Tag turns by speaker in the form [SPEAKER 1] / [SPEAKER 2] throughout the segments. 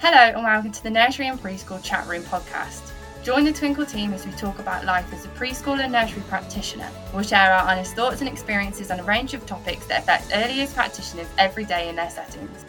[SPEAKER 1] Hello and welcome to the Nursery and Preschool Chat Room podcast. Join the Twinkl team as we talk about life as a preschool and nursery practitioner. We'll share our honest thoughts and experiences on a range of topics that affect early years practitioners every day in their settings.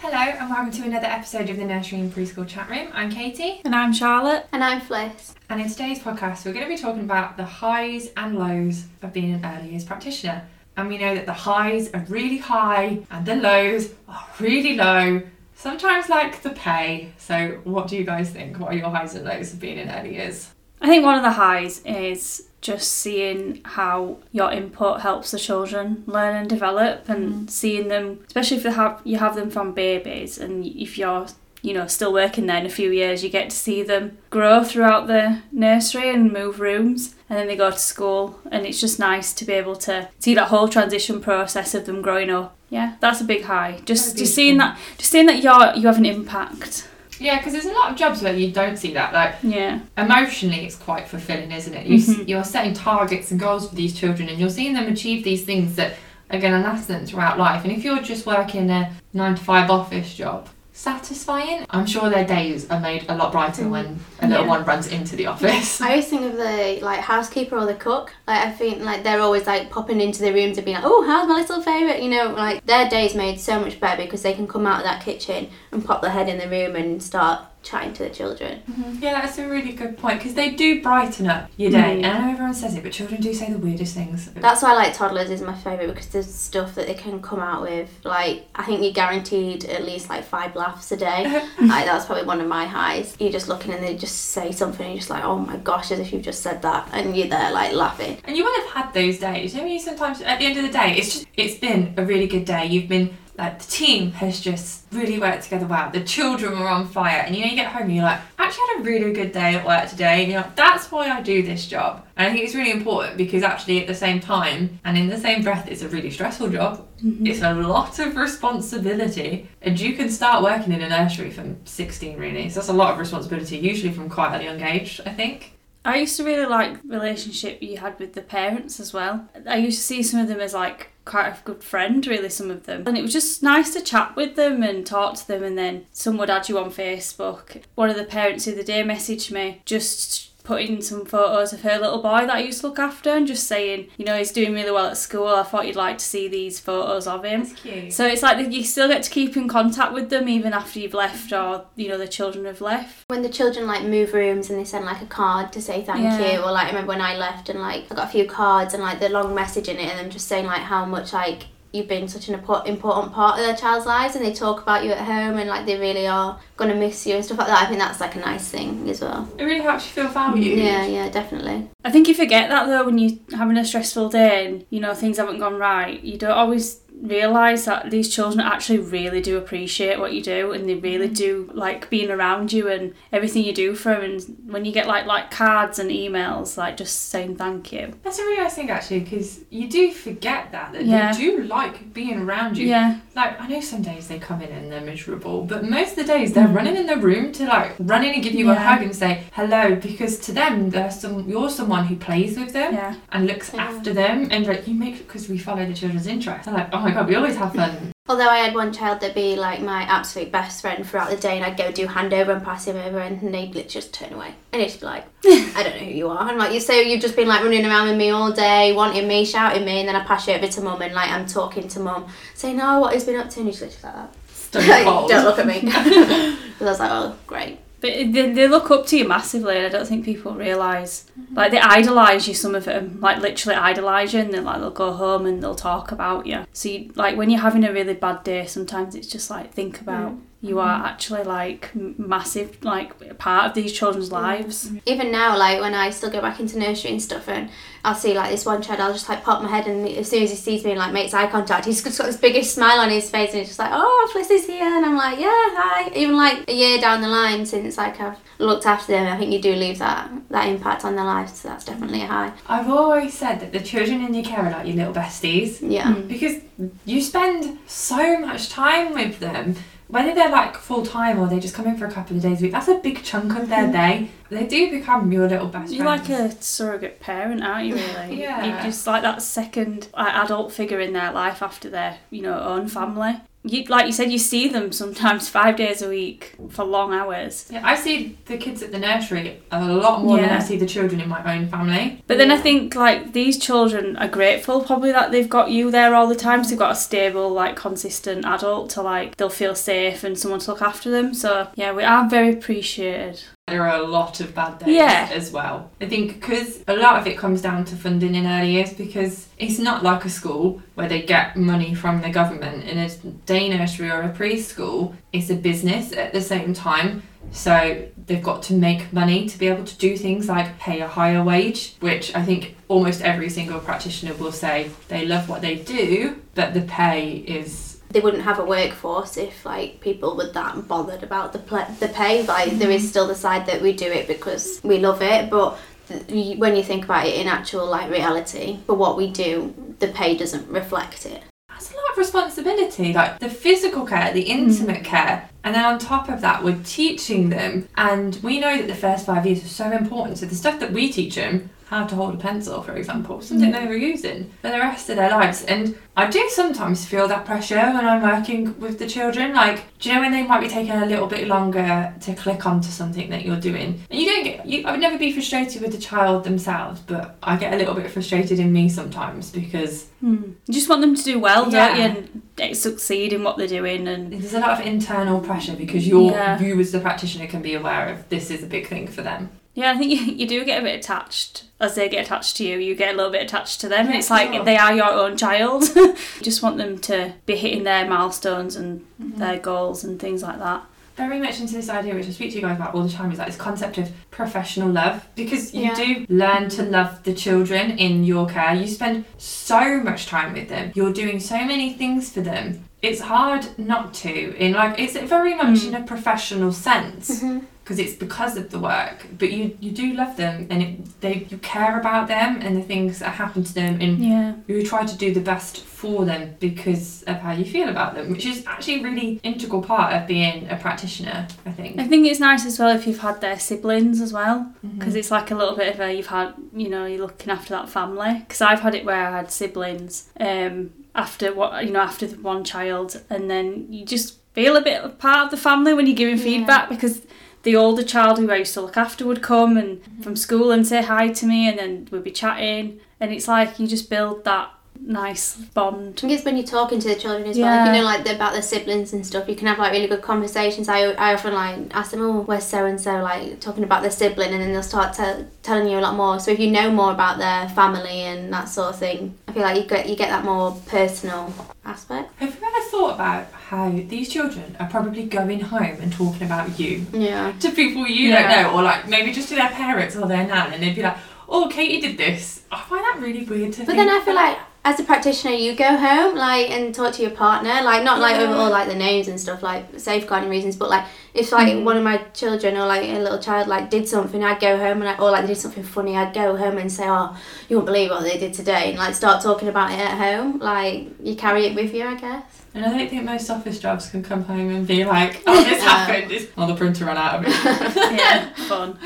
[SPEAKER 2] Hello and welcome to another episode of the Nursery and Preschool Chat Room. I'm Katie,
[SPEAKER 3] And I'm Charlotte.
[SPEAKER 4] And I'm Fliss.
[SPEAKER 2] and in today's podcast, we're going to be talking about the highs and lows of being an early years practitioner. And we know that the highs are really high and the lows are really low, sometimes like the pay. So, what do you guys think? What are your highs and lows of being in early years?
[SPEAKER 3] I think one of the highs is just seeing how your input helps the children learn and develop and mm-hmm. seeing them especially if they have you have them from babies and if you're you know still working there in a few years you get to see them grow throughout the nursery and move rooms and then they go to school and it's just nice to be able to see that whole transition process of them growing up. Yeah that's a big high. Just just seeing that just seeing that you're you have an impact.
[SPEAKER 2] Yeah, because there's a lot of jobs where you don't see that. Like,
[SPEAKER 3] yeah.
[SPEAKER 2] emotionally it's quite fulfilling isn't it? You,
[SPEAKER 3] Mhm.
[SPEAKER 2] you're setting targets and goals for these children and you're seeing them achieve these things that are going to last them throughout life. And if you're just working a 9 to 5 office job satisfying i'm sure their days are made a lot brighter mm. when a little
[SPEAKER 3] Yeah.
[SPEAKER 2] one runs into the office
[SPEAKER 4] I always think of the like housekeeper or the cook. Like I think like they're always like popping into the rooms and being like, "Oh, how's my little favourite?" You know, like their day's made so much better because they can come out of that kitchen and pop their head in the room and start chatting to the children.
[SPEAKER 2] yeah that's a really good point because they do brighten up your day
[SPEAKER 3] Mm.
[SPEAKER 2] and i know everyone says it but children do say the weirdest things
[SPEAKER 4] That's why I like toddlers is my favourite because there's stuff that they can come out with. Like I think you're guaranteed at least like five laughs a day. like that's probably one of my highs. You're just looking and they just say something and you're just like, oh my gosh, as if you've just said that, and you're there like laughing.
[SPEAKER 2] And you will have had those days. You know, you sometimes at the end of the day, it's just it's been a really good day. You've been like the team has just really worked together well. The children were on fire, and you know you get home and you're like, I actually had a really good day at work today. And you're like, that's why I do this job. And I think it's really important because actually at the same time and in the same breath, it's a really stressful job. Mm-hmm. It's a lot of responsibility, and you can start working in a nursery from 16 really. So that's a lot of responsibility, usually from quite a young age. I think.
[SPEAKER 3] I used to really like relationship you had with the parents as well. I used to see some of them as like quite a good friend, really, some of them. And it was just nice to chat with them and talk to them and then some would add you on Facebook. One of the parents the other day messaged me just putting some photos of her little boy that I used to look after and just saying, you know, he's doing really well at school. I thought you'd like to see these photos of him.
[SPEAKER 2] cute.
[SPEAKER 3] So it's like you still get to keep in contact with them even after you've left or, you know, the children have left.
[SPEAKER 4] when the children like move rooms and they send like a card to say thank
[SPEAKER 3] Yeah.
[SPEAKER 4] you or like I remember when I left and like I got a few cards and like the long message in it and them just saying like how much like you've been such an important part of their child's lives and they talk about you at home and like they really are gonna miss you and stuff like that I think that's like a nice thing as well
[SPEAKER 2] It really helps you feel valued.
[SPEAKER 4] yeah yeah definitely
[SPEAKER 3] I think you forget that though when you're having a stressful day and you know things haven't gone right. You don't always realise that these children actually really do appreciate what you do and they really do like being around you and everything you do for them. And when you get like like cards and emails, like just saying thank you.
[SPEAKER 2] That's a really nice thing actually, because you do forget that that
[SPEAKER 3] Yeah.
[SPEAKER 2] they do like being around you.
[SPEAKER 3] Yeah,
[SPEAKER 2] Like I know some days they come in and they're miserable, but most of the days they're
[SPEAKER 3] Mm.
[SPEAKER 2] running in the room to like run in and give you a hug and say hello, because to them they're some you're someone who plays with them
[SPEAKER 3] yeah.
[SPEAKER 2] and looks
[SPEAKER 4] Yeah.
[SPEAKER 2] after them and like you make because we follow the children's interests. They're like oh my god, we always have fun.
[SPEAKER 4] although I had one child that'd be like my absolute best friend throughout the day and I'd go do handover and pass him over and they'd literally just turn away and he'd be like I don't know who you are. I'm like, you so you've just been like running around with me all day, wanting me, shouting me, and then I pass you over to mum and like I'm talking to mum, saying, oh, what he's been up to, and he's literally like that.
[SPEAKER 2] Stone cold.
[SPEAKER 4] don't look at me. Because I was like, oh, great.
[SPEAKER 3] But they, they look up to you massively, and I don't think people realise. Mm-hmm. Like they idolise you. Some of them, like literally idolise you, and then like they'll go home and they'll talk about you. So you, like when you're having a really bad day, sometimes it's just like think about you are actually like massive, like part of these children's lives.
[SPEAKER 4] Even now, like when I still go back into nursery and stuff, and I'll see like this one child, I'll just like pop my head, and as soon as he sees me and like makes eye contact, he's just got this biggest smile on his face, and he's just like, oh, Fliss is here, and I'm like, yeah, hi. Even like a year down the line since like I've looked after them, I think you do leave that that impact on their lives, so that's definitely a high.
[SPEAKER 2] I've always said that the children in your care are like your little besties.
[SPEAKER 4] Yeah. Mm.
[SPEAKER 2] because you spend so much time with them whether they're like full time or they just come in for a couple of days a week that's a big chunk of their mm. day they do become your little best
[SPEAKER 3] You're
[SPEAKER 2] friends
[SPEAKER 3] like a surrogate parent, aren't you? Really?
[SPEAKER 2] Yeah.
[SPEAKER 3] You're just like that second adult figure in their life after their, you know, own mm. family. You like you said, you see them sometimes five days a week for long hours.
[SPEAKER 2] Yeah, I see the kids at the nursery a lot more than I see the children in my own family.
[SPEAKER 3] But then I think like these children are grateful probably that they've got you there all the time. So they've got a stable, like consistent adult to like they'll feel safe and someone to look after them. So yeah, we are very appreciated.
[SPEAKER 2] There are a lot of bad days
[SPEAKER 3] Yeah.
[SPEAKER 2] as well. I think because a lot of it comes down to funding in early years because it's not like a school where they get money from the government. In a day nursery or a preschool, it's a business at the same time. So they've got to make money to be able to do things like pay a higher wage, which I think almost every single practitioner will say they love what they do, but the pay is
[SPEAKER 4] they wouldn't have a workforce if like people were that bothered about the pl- the pay. Like there is mm-hmm. still the side that we do it because we love it, but th- when you think about it in actual like reality, for what we do, the pay doesn't reflect it.
[SPEAKER 2] That's a lot of responsibility, like the physical care, the mm. intimate care, and then on top of that, we're teaching them. And we know that the first five years are so important. So the stuff that we teach them, how to hold a pencil, for example, something mm. they were using for the rest of their lives. And I do sometimes feel that pressure when I'm working with the children. Like, do you know when they might be taking a little bit longer to click onto something that you're doing? And you don't get, you, I would never be frustrated with the child themselves, but I get a little bit frustrated in me sometimes because hmm.
[SPEAKER 3] You just want them to do well,
[SPEAKER 2] Yeah.
[SPEAKER 3] don't you, and succeed in what they're doing. And
[SPEAKER 2] There's a lot of internal pressure because you're,
[SPEAKER 3] Yeah.
[SPEAKER 2] you as the practitioner can be aware of this is a big thing for them.
[SPEAKER 3] Yeah, I think you, you do get a bit attached as they get attached to you. You get a little bit attached to them, and
[SPEAKER 2] Yeah,
[SPEAKER 3] it's like
[SPEAKER 2] sure.
[SPEAKER 3] they are your own child. you just want them to be hitting their milestones and
[SPEAKER 2] Mm-hmm.
[SPEAKER 3] their goals and things like that.
[SPEAKER 2] Very much into this idea, which I speak to you guys about all the time, is like this concept of professional love because you
[SPEAKER 4] Yeah.
[SPEAKER 2] do learn to love the children in your care. You spend so much time with them. You're doing so many things for them. It's hard not to. In like, it's very much in a professional sense. Because it's because of the work but you you do love them and it, they you care about them and the things that happen to them and
[SPEAKER 3] Yeah.
[SPEAKER 2] you try to do the best for them because of how you feel about them which is actually a really integral part of being a practitioner i think
[SPEAKER 3] I think it's nice as well if you've had their siblings as well,
[SPEAKER 2] Mm-hmm.
[SPEAKER 3] because it's like a little bit of a you've had you know you're looking after that family. Because I've had it where I had siblings um, after what you know after the one child, and then you just feel a bit of part of the family when you're giving feedback because the older child who I used to look after would come and mm-hmm. from school and say hi to me, and then we'd be chatting, and it's like you just build that nice bond.
[SPEAKER 4] I think it's when you're talking to the children as well.
[SPEAKER 3] Yeah.
[SPEAKER 4] Like, you know, like about their siblings and stuff. You can have like really good conversations. I, I often like ask them, "Oh, where's so and so?" Like talking about their sibling, and then they'll start tell telling you a lot more. So if you know more about their family and that sort of thing, I feel like you get you get that more personal aspect.
[SPEAKER 2] have you ever thought about how these children are probably going home and talking about you
[SPEAKER 4] Yeah.
[SPEAKER 2] to people you
[SPEAKER 3] Yeah.
[SPEAKER 2] don't know or like maybe just to their parents or their nan and they'd be like oh katie did this i find that really weird to
[SPEAKER 4] But
[SPEAKER 2] think
[SPEAKER 4] then I feel like as a practitioner, you go home like and talk to your partner, like not like
[SPEAKER 2] Yeah.
[SPEAKER 4] over all like the names and stuff, like safeguarding reasons, but like if like
[SPEAKER 2] Mm.
[SPEAKER 4] one of my children or like a little child like did something, I'd go home and I, or like they did something funny, I'd go home and say, oh, you won't believe what they did today, and like start talking about it at home. Like you carry it with you, I guess.
[SPEAKER 2] And I don't think most office jobs can come home and be like, oh, this
[SPEAKER 4] Yeah.
[SPEAKER 2] happened. It's- Oh, the printer ran out of it.
[SPEAKER 3] yeah, fun.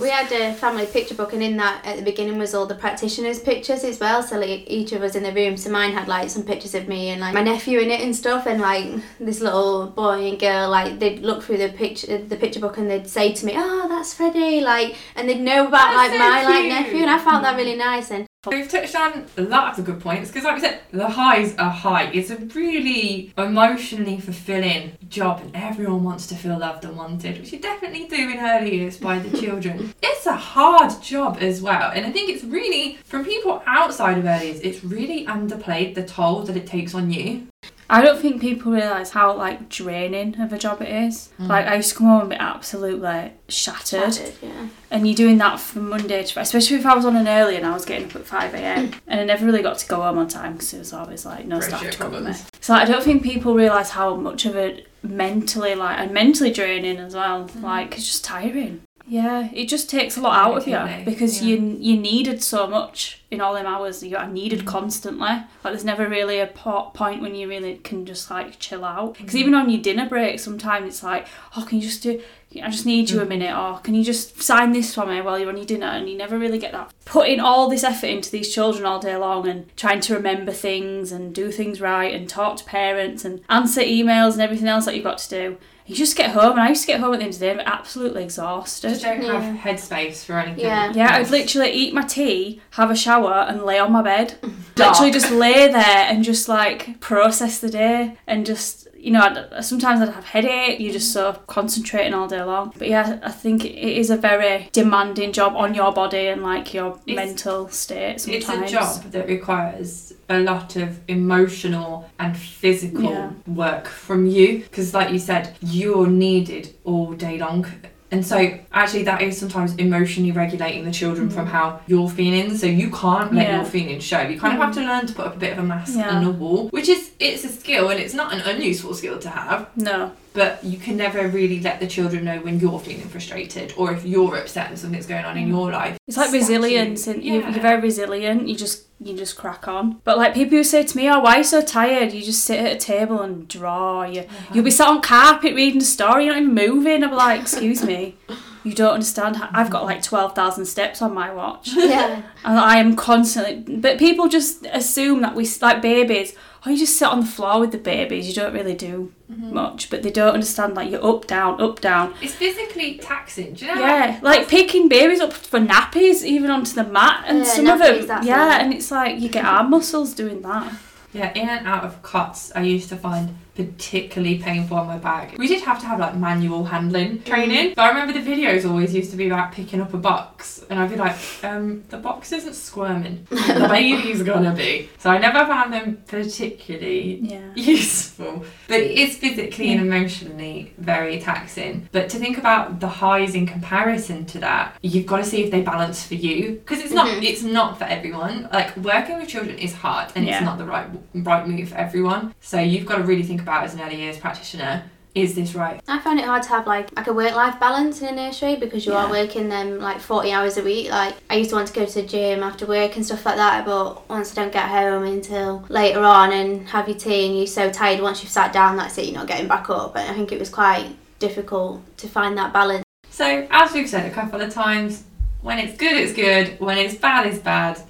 [SPEAKER 4] We had a family picture book, and in that at the beginning was all the practitioners' pictures as well. So like each of us in the room. So mine had like some pictures of me and like my nephew in it and stuff, and like this little boy and girl. Like they'd look through the picture the picture book and they'd say to me, "Oh, that's Freddie," like, and they'd know about
[SPEAKER 2] That's
[SPEAKER 4] like
[SPEAKER 2] so
[SPEAKER 4] my like nephew, and I found that really nice. And
[SPEAKER 2] We've touched on a lot of the good points because, like we said, the highs are high. It's a really emotionally fulfilling job, and everyone wants to feel loved and wanted, which you definitely do in early years by the children. It's a hard job as well, and I think it's really, from people outside of early years, it's really underplayed the toll that it takes on you.
[SPEAKER 3] I don't think people realise how like draining of a job it is. Mm. Like I used to come home and be absolutely shattered.
[SPEAKER 4] Shattered, yeah.
[SPEAKER 3] And you're doing that from Monday to Friday, especially if I was on an early and I was getting up at 5 a.m. Mm. and I never really got to go home on time because it was always like no staff to cover me.
[SPEAKER 2] problems.
[SPEAKER 3] So I don't think people realise how much of it mentally like and mentally draining as well. Mm. Like it's just tiring. Yeah, it just takes a lot out of you because
[SPEAKER 2] yeah.
[SPEAKER 3] you you needed so much in all them hours you are needed mm. constantly. Like there's never really a po- point when you really can just like chill out. Because mm. even on your dinner break, sometimes it's like, oh, can you just do? I just need you a mm-hmm. minute, or can you just sign this for me while you're on your dinner? And you never really get that. Putting all this effort into these children all day long and trying to remember things and do things right and talk to parents and answer emails and everything else that you've got to do. You just get home, and I used to get home at the end of the day and absolutely exhausted.
[SPEAKER 2] Just don't
[SPEAKER 4] Yeah.
[SPEAKER 2] have headspace for anything.
[SPEAKER 4] Yeah.
[SPEAKER 3] Yeah, I'd literally eat my tea, have a shower, and lay on my bed.
[SPEAKER 2] Dark.
[SPEAKER 3] Literally just lay there and just like process the day and just. You know, I'd, sometimes I'd have headache. You're just so concentrating all day long. But yeah, I think it is a very demanding job on your body and like your
[SPEAKER 2] It's-
[SPEAKER 3] mental state. Sometimes
[SPEAKER 2] It's a job that requires a lot of emotional and physical
[SPEAKER 3] Yeah.
[SPEAKER 2] work from you because, like you said, you're needed all day long. And so, actually, that is sometimes emotionally regulating the children from how you're feeling. So you can't let
[SPEAKER 3] Mm. Yeah.
[SPEAKER 2] your feelings show. You kind of have to learn to put up a bit of a mask
[SPEAKER 3] Yeah.
[SPEAKER 2] on the wall, which is it's a skill and it's not an unuseful skill to have.
[SPEAKER 3] No.
[SPEAKER 2] But you can never really let the children know when you're feeling frustrated or if you're upset and something's going on in your life.
[SPEAKER 3] It's like resilience, and
[SPEAKER 2] Yeah.
[SPEAKER 3] you're very resilient. You just you just crack on. But like people who say to me, "Oh, why are you so tired?" You just sit at a table and draw. You you'll be uh-huh. sat on carpet reading a story. You're not even moving. I'm like, excuse me, you don't understand. How, I've got like twelve thousand steps on my watch,
[SPEAKER 4] Yeah.
[SPEAKER 3] and I am constantly. But people just assume that we s- like babies. Oh, you just sit on the floor with the babies. You don't really do mm-hmm. much, but they don't understand like you're up, down, up, down.
[SPEAKER 2] It's physically taxing. Do you know?
[SPEAKER 3] Yeah, like picking babies up for nappies, even onto the mat, and
[SPEAKER 4] Yeah,
[SPEAKER 3] some of
[SPEAKER 4] nappies,
[SPEAKER 3] them,
[SPEAKER 4] that's
[SPEAKER 3] yeah,
[SPEAKER 4] it.
[SPEAKER 3] and it's like you get arm muscles doing that.
[SPEAKER 2] Yeah, in and out of cots, I used to find particularly painful on my back. We did have to have like manual handling training, but I remember the videos always used to be about picking up a box, and I'd be like, um, the box isn't squirming, the baby's gonna be. So I never found them particularly
[SPEAKER 3] Yeah.
[SPEAKER 2] useful. But it is physically and emotionally very taxing. But to think about the highs in comparison to that, you've got to see if they balance for you because it's not
[SPEAKER 4] Mhm.
[SPEAKER 2] it's not for everyone. Like working with children is hard and
[SPEAKER 3] Yeah.
[SPEAKER 2] it's not the right right move for everyone. So you've got to really think about as an early years practitioner, is this right?
[SPEAKER 4] I find it hard to have like like a work life balance in a nursery because you are working them like forty hours a week. Like I used to want to go to the gym after work and stuff like that, but once I don't get home until later on and have your tea and you're so tired once you've sat down, that's it. You're not getting back up. And I think it was quite difficult to find that balance.
[SPEAKER 2] So as we've said a couple of times, when it's good it's good, when it's bad it's bad.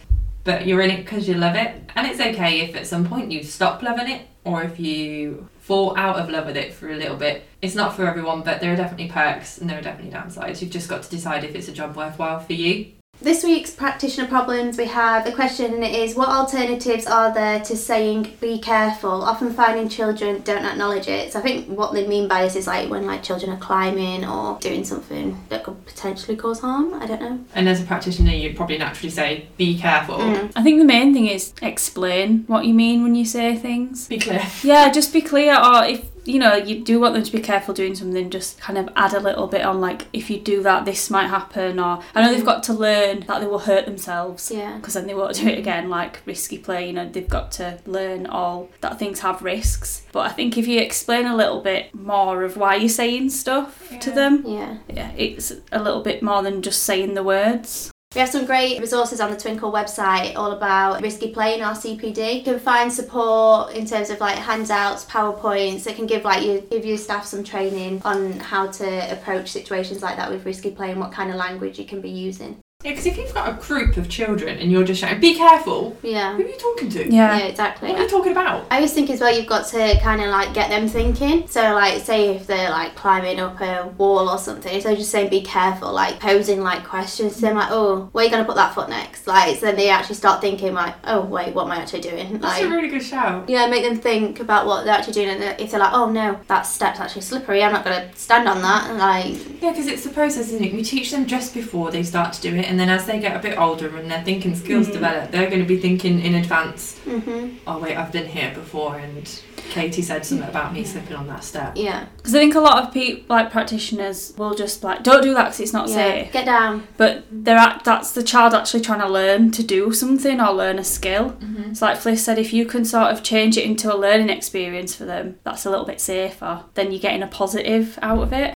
[SPEAKER 2] But you're in it because you love it, and it's okay if at some point you stop loving it, or if you fall out of love with it for a little bit. It's not for everyone, but there are definitely perks and there are definitely downsides. You've just got to decide if it's a job worthwhile for you.
[SPEAKER 4] This week's practitioner problems we have a question and it is what alternatives are there to saying be careful? Often finding children don't acknowledge it. So I think what they mean by this is like when like children are climbing or doing something that could potentially cause harm. I don't know.
[SPEAKER 2] And as a practitioner, you'd probably naturally say, "Be careful,
[SPEAKER 4] Mm.
[SPEAKER 3] I think the main thing is explain what you mean when you say things.
[SPEAKER 2] be clear."
[SPEAKER 3] Yeah, just be clear, or if you know you do want them to be careful doing something, just kind of add a little bit on, like if you do that, this might happen, or I know they've mm. got to learn that they will hurt themselves.
[SPEAKER 4] Yeah.
[SPEAKER 3] because then they won't do it again like risky play you know they've got to learn all that things have risks but i think if you explain a little bit more of why you're saying stuff to them
[SPEAKER 4] Yeah.
[SPEAKER 3] yeah it's a little bit more than just saying the words
[SPEAKER 4] We have some great resources on the Twinkl website all about risky playing or CPD. You can find support in terms of like handouts, PowerPoints that can give like you give your staff some training on how to approach situations like that with risky play and what kind of language you can be using.
[SPEAKER 2] Yeah, because if you've got a group of children and you're just shouting, "Be careful,"
[SPEAKER 4] Yeah.
[SPEAKER 2] who are you talking to?
[SPEAKER 3] yeah,
[SPEAKER 4] Yeah, exactly.
[SPEAKER 2] What are you talking about?
[SPEAKER 4] I always think as well you've got to kind of like get them thinking. So like say if they're like climbing up a wall or something, so just saying be careful, like posing like questions to them like, oh, where are you gonna put that foot next? Like so then they actually start thinking like, oh wait, what am I actually doing?
[SPEAKER 2] That's
[SPEAKER 4] Like
[SPEAKER 2] a really good shout.
[SPEAKER 4] yeah, make them think about what they're actually doing, and if they're like, "Oh no, that step's actually slippery. I'm not gonna stand on that." And like,
[SPEAKER 2] Yeah, because it's the process, isn't it? We teach them just before they start to do it, and then as they get a bit older and their thinking skills
[SPEAKER 3] Mhm.
[SPEAKER 2] develop, they're going to be thinking in advance.
[SPEAKER 4] hmm
[SPEAKER 2] Oh wait, I've been here before, and Katie said something about me slipping on that step.
[SPEAKER 4] yeah,
[SPEAKER 3] because i think a lot of people like practitioners will just like don't do that because it's not
[SPEAKER 4] yeah,
[SPEAKER 3] safe
[SPEAKER 4] get down.
[SPEAKER 3] but they're at, that's the child actually trying to learn to do something or learn a skill
[SPEAKER 2] Mm-hmm.
[SPEAKER 3] So like Fliss said, if you can sort of change it into a learning experience for them, that's a little bit safer. Then you're getting a positive out of it.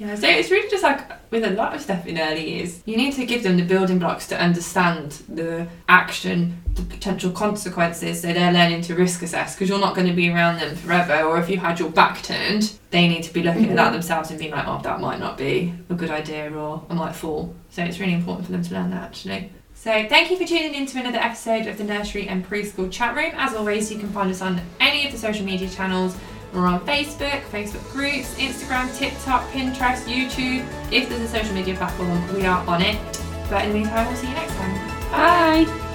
[SPEAKER 2] Yeah, so it's really just like with a lot of stuff in early years, you need to give them the building blocks to understand the action, the potential consequences, so they're learning to risk assess because you're not going to be around them forever. Or if you had your back turned, they need to be looking mm-hmm. at that themselves and being like, oh, that might not be a good idea, or I might fall. So it's really important for them to learn that actually. So thank you for tuning in to another episode of the Nursery and Preschool Chat Room. As always, you can find us on any of the social media channels. We're on Facebook, Facebook groups, Instagram, TikTok, Pinterest, YouTube. If there's a social media platform, we are on it. But in the meantime, we'll see you next time.
[SPEAKER 3] Bye.